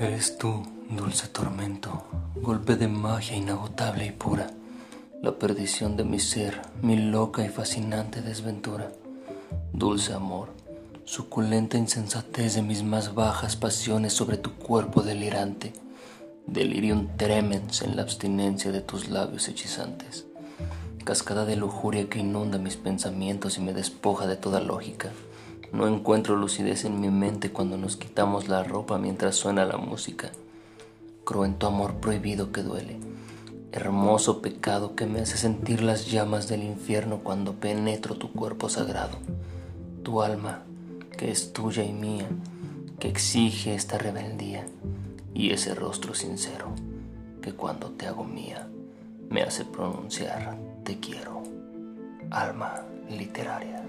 Eres tú, dulce tormento, golpe de magia inagotable y pura, la perdición de mi ser, mi loca y fascinante desventura. Dulce amor, suculenta insensatez de mis más bajas pasiones sobre tu cuerpo delirante, delirium tremens en la abstinencia de tus labios hechizantes, cascada de lujuria que inunda mis pensamientos y me despoja de toda lógica no encuentro lucidez en mi mente cuando nos quitamos la ropa mientras suena la música. Cruento amor prohibido que duele. Hermoso pecado que me hace sentir las llamas del infierno cuando penetro tu cuerpo sagrado. Tu alma, que es tuya y mía, que exige esta rebeldía. Y ese rostro sincero, que cuando te hago mía, me hace pronunciar te quiero. Alma literaria.